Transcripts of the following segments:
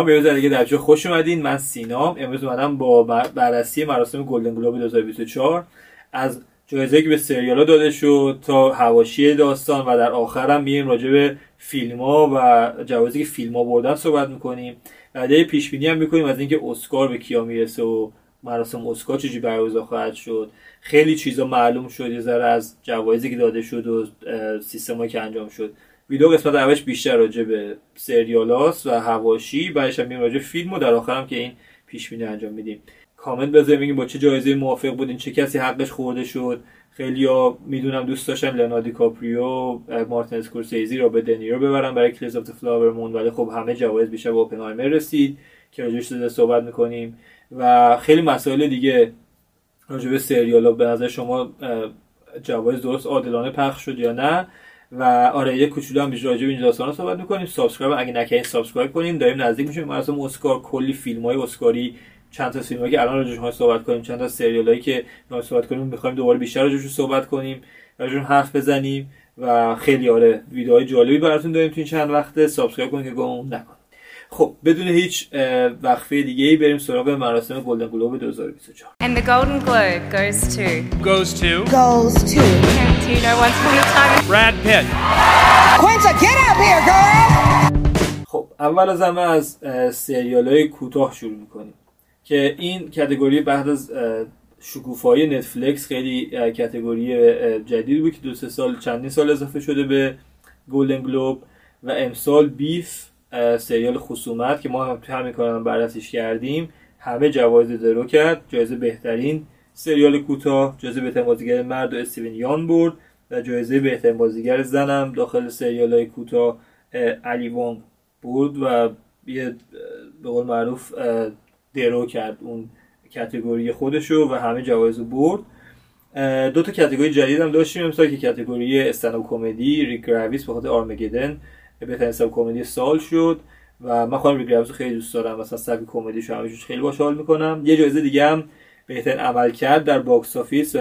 سلام به دیگه در خوش اومدین. من سینام امروز اومدم با بررسی مراسم گلدن گلوب 2024 از جایزه که به سریالا داده شد تا هواشی داستان و در آخر هم میریم راجع به فیلم ها و جوایزی که فیلم ها بردن صحبت می‌کنیم. بعد پیش بینی هم می‌کنیم از اینکه اسکار به کیا می‌رسه و مراسم اسکار چجوری برگزار خواهد شد. خیلی چیزا معلوم شد یه از جوایزی که داده شد و سیستمایی که انجام شد. ویدیو قسمت اولش بیشتر راجع به سریالاست و حواشی بعدش هم راجع فیلم و در آخرم که این پیش بینی انجام میدیم. کامنت بذارید بگین با چه جایزه موافق بودین چه کسی حقش خورده شد. خیلی ها می‌دونم دوست داشتن لئوناردو کاپریو مارتین اسکورسیزی رابرت دنیرو ببرن برای Killers of the Flower Moon ولی خب همه جوایز بیشتر به اوپنهایمر رسید که راجعش صحبت می‌کنیم. و خیلی مسائل دیگه راجع به سریال به نظر شما جوایز درست عادلانه پخش شد یا نه؟ و آره یه کوچولو هم راجع به این داستانا صحبت می‌کنیم. subscribe اگه نکردین subscribe کنین. داریم نزدیک میشیم. مراسم اسکار کلی فیلم های اسکاری چند تا فیلمایی که الان راجعش صحبت کنیم چند تا سریالایی که ما صحبت کنیم می‌خوایم دوباره بیشتر راجعش صحبت کنیم راجعش حرف بزنیم و خیلی آره ویدیوهای جالبی براتون داریم تو این چند وقته. subscribe کنید که گم نکنید خب بدون هیچ وقفه دیگه ای بریم سراغ مراسم Golden Globe 2024 And the Golden Globe goes to goes to goes to Tarantino once upon a time Brad Pitt. Quinta, get up here, girl! خب اول از همه از سریال های کوتاه شروع می‌کنیم که این کتگوری بعد از شکوفایی نتفلیکس خیلی کتگوری جدید بود که دو سه سال چندین سال اضافه شده به گلدن گلوب و امسال بیف سریال خصومت که ما هم تو همین کارم بررسیش کردیم همه جوایز درو کرد. جایزه بهترین سریال کوتاه جایزه بهترین بازیگر مرد و استیون یان برد و جایزه بهترین بازیگر زنم داخل سریال های کوتاه علی وانگ برد و یه به قول معروف درو کرد اون کتگوری خودشو و همه جوایز برد. دو تا کتگوری جدید هم داشتیم مثلا که کتگوری استنو کمدی ریک گراویس به خاطر آرمگدن. بهترین سب کمدی سال شد و من خودم ریکی رو خیلی دوست دارم. مثلا سبک کمدیشو همش خیلی باحال حال می‌کنم. یه جایزه دیگه هم بهترین عملکرد در box office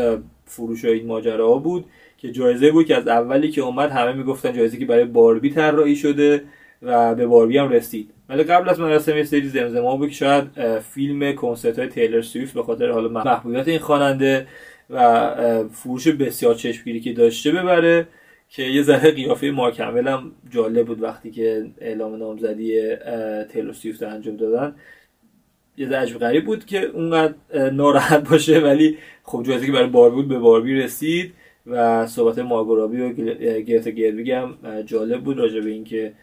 فروش این ماجرا بود که جایزه بود که از اولی که اومد همه می‌گفتن جایزه که برای باربی طراحی شده و به باربی هم رسید. ولی قبل از مراسم یه سری زمزمه بود که شاید فیلم کنسرت های تیلر سویفت به خاطر حالا محبوبیت این خواننده و فروش بسیار چشمگیری که داشته ببره. که یه ذره قیافه مارک هم جالب بود وقتی که اعلام نامزدی تیلور سویفت انجام دادن. یه ذره غریب بود که اونقدر ناراحت باشه ولی خب جایزه که برای باربی بود به باربی رسید و صحبت ماگورابی و گرت گرویگ هم جالب بود راجع به اینکه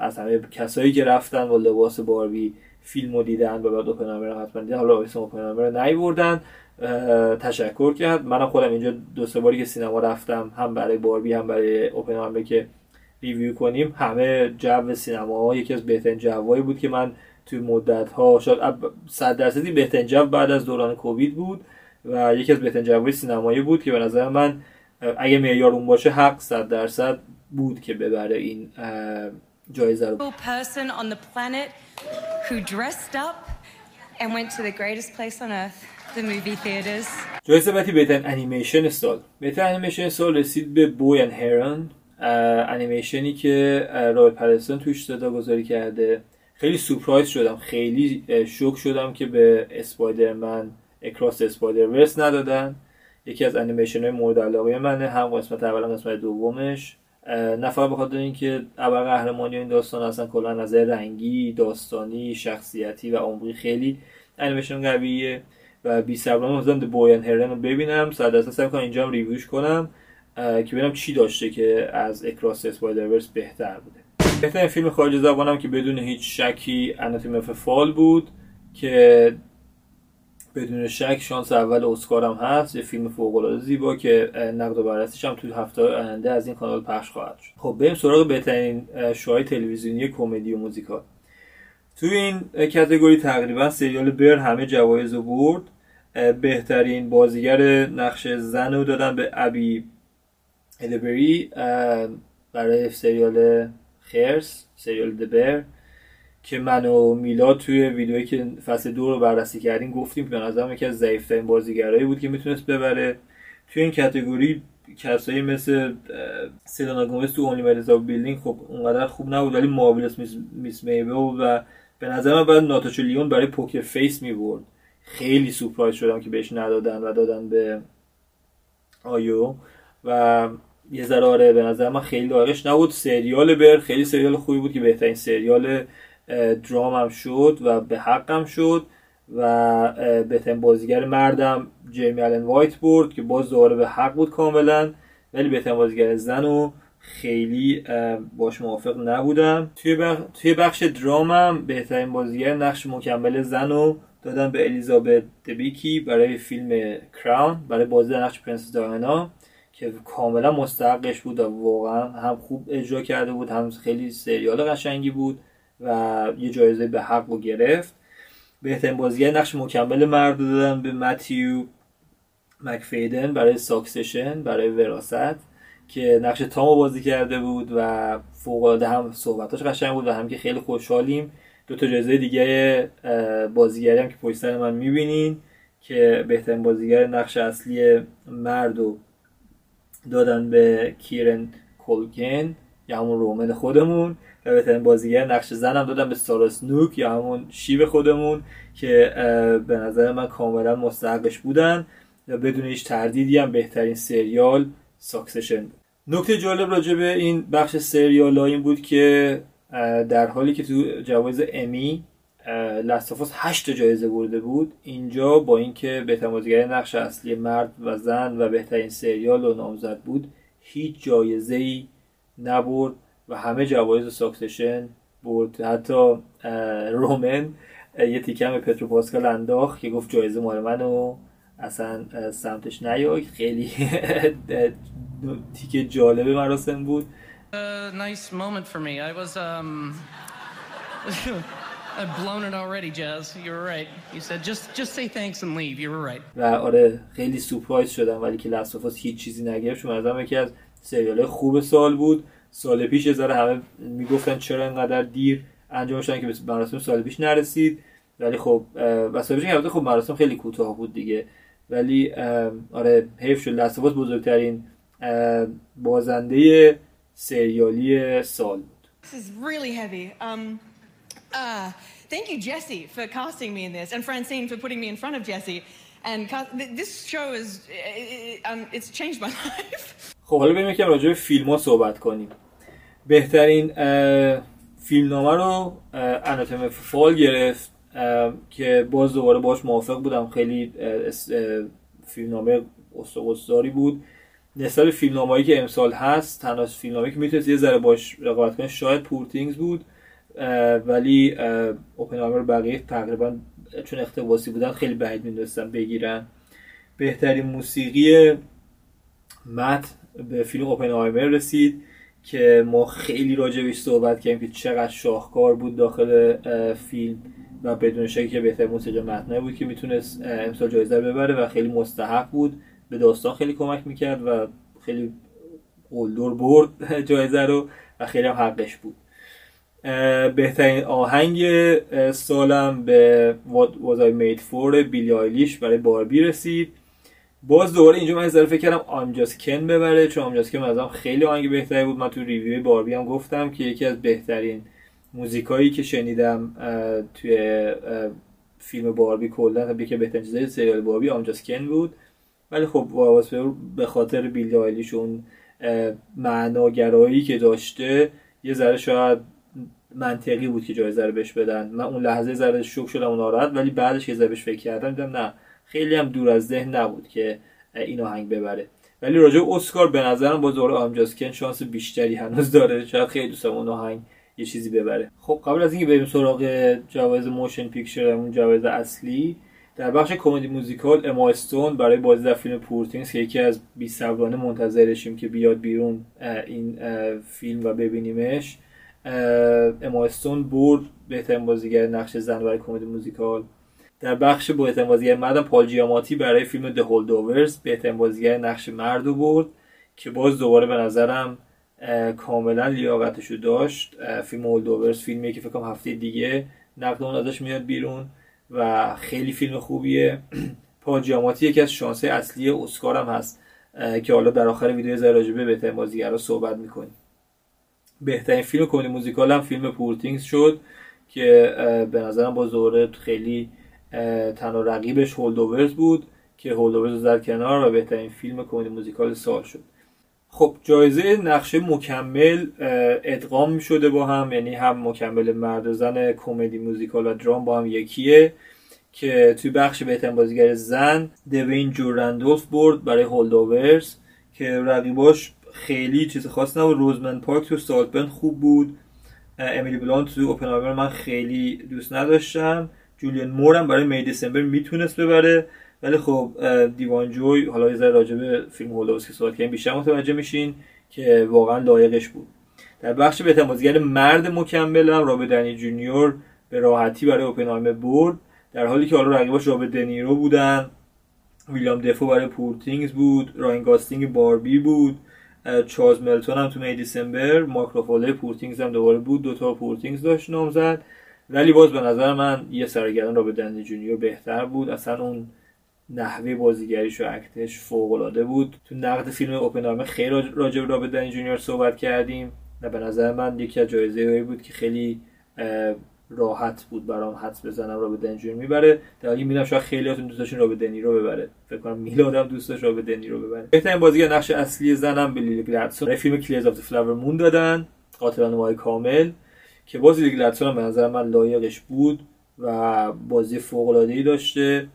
از همه کسایی که رفتن با لباس باربی فیلم رو دیدن و بعد اوپنهایمر حتما دیدن حالا اسم اوپنهایمر رو نیوردن. تشکر کرد. منم خودم اینجا دو سه باری که سینما رفتم هم برای باربی هم برای اوپنهایمر که ریویو کنیم همه جو سینما یکی از بهترین جوایی بود که من توی مدت ها شاید 100 درصدی بهترین جو بعد از دوران کووید بود و یکی از بهترین جوای سینمایی بود که به نظر من اگه معیار اون باشه حق 100 درصد بود که ببره این جایزه رو. And went to the greatest place on earth. The movie theaters. جایزه بعدی بهترین انیمیشن سال. بهترین انیمیشن سال رسید به Boy and the Heron انیمیشنی که رابرت پتینسون توش صدا گذاری کرده. خیلی سورپرایز شدم. خیلی شوک شدم که به Spider-Man Across the Spider-Verse ندادن. یکی از انیمیشن های مورد علاقه منه. هم قسمت اول هم قسمت دومش. نه فقط بخاطر اینکه ابر قهرمانی این داستان اصلا کلا نظر رنگی داستانی شخصیتی و عمقی خیلی انیمیشن قویه. و بی صبرانه مثلا Boy and the Heron رو ببینم. صد درصد سعی کنم اینجا هم review ش کنم که ببینم چی داشته که از Across the Spider-Verse بهتر بوده. بهترین فیلم خارج زبانم که بدون هیچ شکی Anatomy of a Fall بود که بدون شک شانس اول اسکار هم هست. یه فیلم فوق العاده زیبا که نقد و بررسیش هم توی هفته آینده از این کانال پخش خواهد شد. خب بریم سراغ بهترین شوهای تلویزیونی کمدی و موزیکال. توی این کتگوری تقریبا سریال بر همه جوایز رو برد. بهترین بازیگر نقش زن رو دادن به ابی البری برای سریال خرس سریال دبر که من و میلاد توی ویدیویی که فصل دو رو بررسی کردیم گفتیم به نظرم یکی از ضعیفترین بازیگرایی بود که می‌تونست ببره. توی این کتگوری کسایی مثل سیلانا گومز تو اونلی مریزا بیلدینگ خب اونقدر خوب نبود ولی مابلس Mrs. Maisel و به نظر من بعد ناتاشا لیون برای Poker Face می‌برد خیلی سورپرایز شدم که بهش ندادن و دادن به آیو. و یه ذره آره به نظر من خیلی حق‌دارش نبود. سریال Bear خیلی سریال خوبی بود که بهترین سریال درام هم شد و به حقم شد و بهترین بازیگر مردم جیمی آلن وایت برد که باز دوباره به حق بود کاملا. ولی بهترین بازیگر زن و خیلی باش موافق نبودم. توی, بخ... توی بخش درامم بهترین بازیگر نقش مکمل زن رو دادن به الیزابت دبیکی برای فیلم کراون برای بازی نقش پرنسس دایانا که کاملا مستحقش بود و واقعا هم خوب اجرا کرده بود هم خیلی سریال قشنگی بود و یه جایزه به حق رو گرفت. بهترین بازیگر نقش مکمل مرد دادن به متیو مکفیدن برای ساکسشن برای وراست. که نقش تامو بازی کرده بود و فوق العاده هم صحبتاش قشنگ بود و هم که خیلی خوشحالیم. دو تا جایزه دیگه بازیگری هم که پشت من می‌بینین که بهترین بازیگر نقش اصلی مرد و دادن به کیرن کولگن یا همون رومن خودمون و بهترین بازیگر نقش زنم دادن به سارا سنوک یا همون شیب خودمون که به نظر من کاملا مستحقش بودن و بدون هیچ تردیدی هم بهترین سریال Succession بود. نکته جالب راجع به این بخش سریال این بود که در حالی که تو جوایز امی Last of Us 8 جایزه برده بود اینجا با اینکه بهترین بازیگر نقش اصلی مرد و زن و بهترین سریال و نامزد بود هیچ جایزه ای نبرد و همه جوایز Succession برد. حتی رومن یه تیکم به پترو پاسکال انداخت که گفت جایزه مال منو اصلا سمتش نیای. خیلی تیکه جالب مراسم بود A nice moment for me. I was um I've blown it already, Jazz. You were right. You said just just say thanks and leave. You were right. و آره خیلی سورپرایز شدم ولی که لاستافاس هیچ چیزی نگرفت چون مثلا یکی از سریال خوب سال بود سال پیش یه ذره همه می‌گفتن چرا اینقدر دیر انجام شدن که به مراسم سال پیش نرسید ولی خب و سال پیش که خب مراسم خیلی کوتاه بود دیگه ولی آره حیف شد لاستافاس بزرگترین بازنده سریالی سال بود This is really heavy. Um, uh, thank you, Jesse, for casting me in this, and Francine for putting me in front of Jesse. And this show is, uh, um, it's changed my life. خب حالا بریم یکم راجع به فیلم ها صحبت کنیم بهترین فیلمنامه رو Anatomy of a Fall گرفت که باز دوباره باش موافق بودم خیلی فیلمنامه اسطقس‌داری بود نسبت فیلمنامه‌ای که امسال هست تنها فیلمنامه‌ای که می‌تونست یه ذره باش رقابت کنه شاید Poor Things بود ولی اوپنهایمر بقیه تقریبا چون اختباسی بودن خیلی بعید می‌دونستم بگیرن. بهترین موسیقی مت به فیلم اوپنهایمر رسید که ما خیلی راجبش صحبت کردیم که چقدر شاهکار بود داخل فیلم و بدون شکی که بهترین موسیقی متن بود که می‌تونست امسال جایزه ببره و خیلی مستحق بود. به داستان خیلی کمک می‌کرد و خیلی قلدر برد جایزه رو و خیلی هم حقش بود. بهترین آهنگ سالم به What Was I Made For بیلی آیلیش برای باربی رسید. باز دوباره اینجا من فکر کردم آمجاس کن ببره چون آمجاس کن مثلا خیلی آهنگ بهتری بود. من تو ریویو باربی هم گفتم که یکی از بهترین موزیکایی که شنیدم توی فیلم باربی کلا که بهترین چیزای سریال باربی آمجاس کن بود. ولی خب به خاطر بیلی آیلیش اون معناگرایی که داشته یه ذره شاید منطقی بود که جایزه رو بهش بدن. من اون لحظه ذره شوک شدم و ناراحت ولی بعدش که بهش فکر کردم دیدم نه خیلی هم دور از ذهن نبود که این آهنگ ببره. ولی راجع اسکار به نظرم باز دوباره I'm Just Ken شانس بیشتری هنوز داره. شاید خیلی دوستم اون آهنگ یه چیزی ببره. خب قبل از اینکه بریم سراغ جوایز motion picture اون جوایز اصلی در بخش کمدی موزیکال اما استون برای بازی در فیلم Poor Things که یکی از بی صبرانه منتظرشیم که بیاد بیرون این فیلم و ببینیمش اما استون برد بهترین بازیگر نقش زن برای کمدی موزیکال. در بخش بهترین بازیگر مردم پال جیاماتی برای فیلم The Holdovers بهترین بازیگر نقش مرد رو برد که باز دوباره به نظرم کاملا لیاقتش رو داشت. فیلم Holdovers فیلمی که فکر هفته دیگه نقد ازش میاد بیرون. و خیلی فیلم خوبیه. پال جیاماتی یکی از شانسه اصلی اسکار هم هست که حالا در آخر ویدیو ذره راجع به بهترین بازیگرا صحبت می‌کنیم. بهترین فیلم کمدی موزیکال هم فیلم Poor Things شد که به نظرم باز دوباره خیلی تنها رقیبش Holdovers بود که Holdovers رو زد کنار و بهترین فیلم کمدی موزیکال سال شد. خب جایزه نقش مکمل ادغام شده با هم یعنی هم مکمل مرد زن کمدی موزیکال و درام با هم یکیه که توی بخش بهترین بازیگر زن دوین جورندولف برد برای هولدوورز که رقیباش خیلی چیز خاص نبود. روزمن پارک تو سالتبن خوب بود. امیلی بلانت تو اوپنهایمر من خیلی دوست نداشتم. جولیان مور هم برای می دسامبر می‌تونست ببره. ولی خب دیوان جوی حالا یه ذره راجع به فیلم هولوز که صحبت کردیم بیشتر متوجه میشین که واقعا لایقش بود. در بخش بهترین بازیگر مرد مکمل هم رابرت دنی جونیور به راحتی برای اوپنهایمر برد در حالی که حالا رقیباش رابرت دنیرو بودن ویلیام دفو برای Poor Things بود رایان گاسلینگ باربی بود چارلز ملتون هم تو May December مارک روفالو Poor Things هم دوباره بود دوتا Poor Things داشت نامزد. ولی باز به نظر من یه سر و گردن رابرت دنی جونیور بهتر بود اصلا اون نحوه بازیگریش و act ش فوق العاده بود. تو نقد فیلم اوپنهایمر خیلی راجع به دنی جونیور صحبت کردیم. و به نظر من یکی از جایزه بود که خیلی راحت بود برام حدس بزنم رابرت دنی جونیور می‌بره. در حالی می‌دونم شاید خیلیاتون دوست داشتین رابرت دنیرو ببره. فکر کنم میلادم دوست داشت رابرت دنیرو ببره. بهترین بازیگر نقش اصلی زنم به لیلی گلادستون. فیلم Killers of the Flower Moon دادن. قاتلان ماه کامل. که باز لیلی گلادستون به نظر من لایقش بود و بازی فوق العاده ای داشته.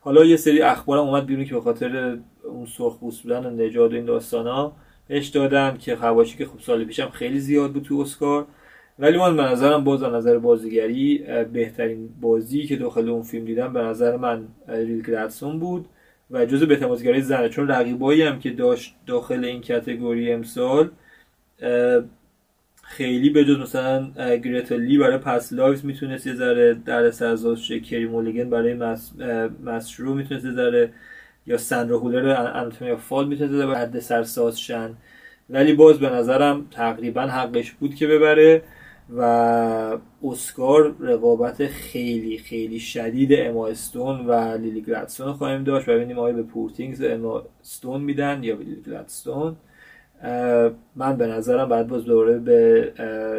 حالا یه سری اخبارم اومد بیرون که به خاطر اون سرخ بودن و نژاد این داستانا بهش دادن که حواشی که خب سال پیشم خیلی زیاد بود تو اسکار. ولی من به نظرم باز از نظر بازیگری بهترین بازی که داخل اون فیلم دیدم به نظر من لیلی گلادستون بود و جزو بهترین بازیگری زنه چون رقیبایی هم که داشت داخل این category امسال خیلی به جز مثلا گریتا لی برای Past Lives می‌تونست یه ذره در سورپرایز شه کری مولیگن برای مس... Maestro می‌تونست یه ذره یا سندرا هولر Anatomy of a Fall می‌تونست یه حد سورپرایز شن. ولی باز به نظرم تقریبا حقش بود که ببره و اسکار رقابت خیلی خیلی شدید اما استون و لیلی گلادستون خواهیم داشت. ببینیم آیا به Poor Things اما استون میدن یا به لیلی گلادستون. من به نظرم باید باز دوباره به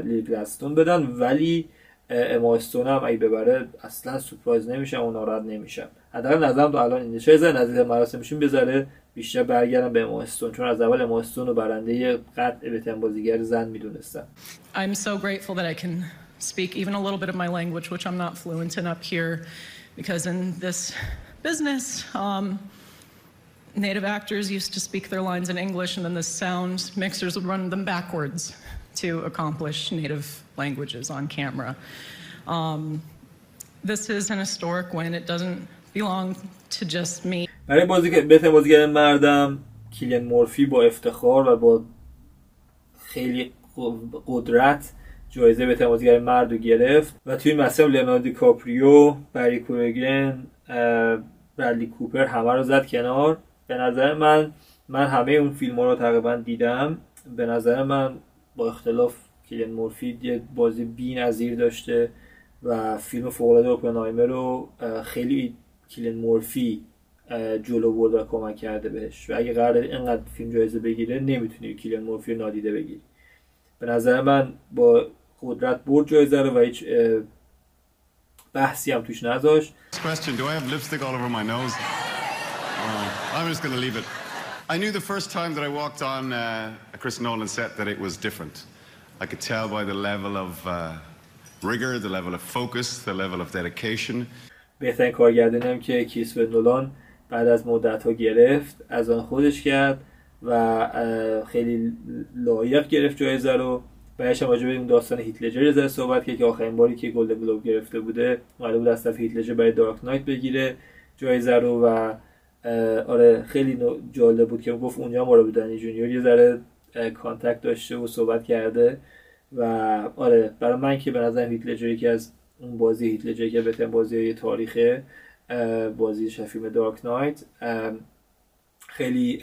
لیلی گلادستون بدن ولی اما هم اگه ببره اصلا سورپرایز نمیشم و ناراحت نمیشم. حداقل نظرم تو الان اینه. چه نزدیک مراسم میشیم بذاره بیشتر برگردم به ماستون چون از اول ماستون رو برنده قطع به بازیگر زن می‌دونستم. I'm so grateful that I can speak even a little bit of my language which I'm not fluent in up here because in this business um, native actors used to speak their lines in English and then the sound mixers would run them backwards to accomplish native languages on camera. Um, this is an historic win. It doesn't belong to just me. برای بازیگر بهترین بازیگر مردم کیلین مورفی با افتخار و با خیلی قدرت جایزه بهترین بازیگر مرد رو گرفت و توی مسیر لئوناردو کاپریو بری کورگن برلی کوپر همه رو زد کنار به نظر من من همه اون فیلم ها رو تقریبا دیدم. به نظر من با اختلاف کیلین مورفی یه بازی بی نظیر داشته و فیلم فوقلاده اوپنهایمر رو خیلی کیلین مورفی جلو برد و کمک کرده بهش. و اگه قرار اینقدر فیلم جایزه بگیره نمی‌تونی کیلین مورفی نادیده بگیری. به نظر من با قدرت برد جایزه رو و هیچ بحثی هم توش نذاشت. I'm just going to leave it. I knew the first time that I walked on uh, a Chris Nolan set that it was different. I could tell by the level of uh, rigor, the level of focus, the level of dedication. بهترین کارگردانی هم که کیس نولان بعد از مدت ها گرفت از آن خودش کرد و خیلی لایق گرفت جایزه رو بعدش هم به اون داستان هیتلجر زر صحبت کرد که آخرین باری که گلدن گلوب گرفته بوده اومده بود از طرف هیتلجر برای دارک نایت بگیره جایزه رو و آره خیلی جالب بود که گفت اونجا با رابرت دنی جونیور یه ذره contact داشته و صحبت کرده و آره برای من که به نظر هیث لجر یکی از اون بازی هیث لجر که بهترین بازی تاریخه بازی فیلم Dark Knight خیلی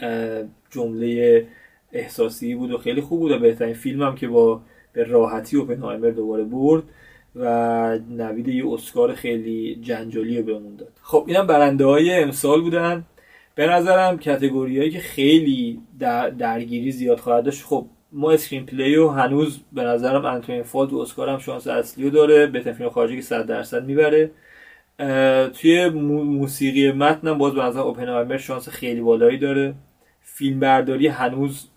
جمله احساسی بود و خیلی خوب بود و بهترین فیلم هم که با به راحتی اوپنهایمر دوباره برد. و نوید یه اسکار خیلی جنجالی بهمون داد. خب اینم برنده های امسال بودن. به نظرم category ایی که خیلی در درگیری زیاد خواهد داشت. خب ما screenplay و هنوز به نظرم Anatomy of a Fall و اسکار هم شانس اصلی رو داره. به فیلم خارجی که 100 درصد می‌بره. توی موسیقی متنم باز به نظر اوپنهایمر شانس خیلی بالایی داره. فیلم برداری هنوز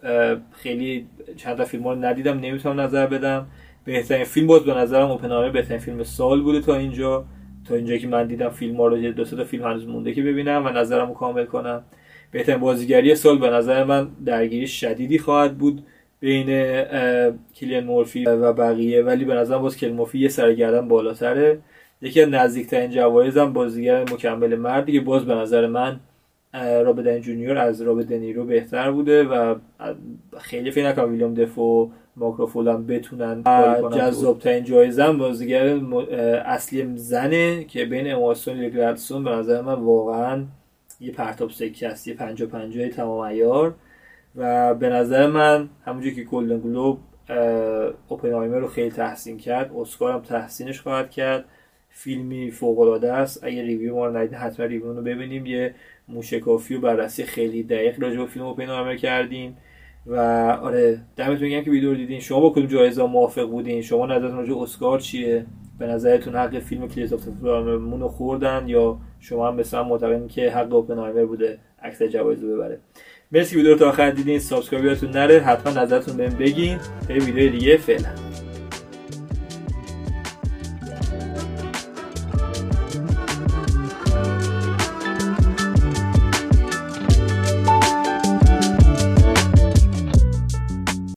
خیلی چند تا فیلم رو ندیدم نمی‌تونم نظر بدم. بهترین فیلم باز به نظرم اوپنهایمر بهترین فیلم سال بوده تا اینجا. تا اینجا که من دیدم فیلم ها رو دو تا فیلم هنوز مونده که ببینم و نظرم رو کامل کنم. بهترین بازیگری سال به نظر من درگیری شدیدی خواهد بود بین کلین مورفی و بقیه. ولی به نظرم باز کلین مورفی یه سرگردن بالاتره. یکی از نزدیکترین جوایزم بازیگر مکمل مردی که باز به نظر من رابرت دنی جونیور از رابرت دنیرو بهتر بوده و خیلی فکر نکنم ویلیام دفو مارک روفالو هم بتونن جذاب ترین جایزه هم بازیگر اصلی زنه که بین اما استون و به نظر من واقعا یه پرتاب سکه است یه پنجا پنجای تمام عیار. و به نظر من همونجور که گلدن گلوب اوپنهایمر رو خیلی تحسین کرد اسکار هم تحسینش خواهد کرد. فیلمی فوق العاده است. اگه review ما رو ندید حتما review رو ببینیم. یه موشکافی و بررسی خیلی دقیق راجع به فیلم اوپنهایمر کردیم. و آره دمتون گرم که ویدیو رو دیدین. شما با کدوم جایزه موافق بودین؟ شما نظرتون راجع اسکار چیه؟ به نظرتون حق فیلم Killers of رو خوردن یا شما هم مثلا معتقدین که حق اوپنهایمر بوده اکثر جوایز رو ببره؟ مرسی ویدیو رو تا آخر دیدین. subscribe یادتون نره. حتما نظرتون بهم بگین. تا ویدیو دیگه فعلا.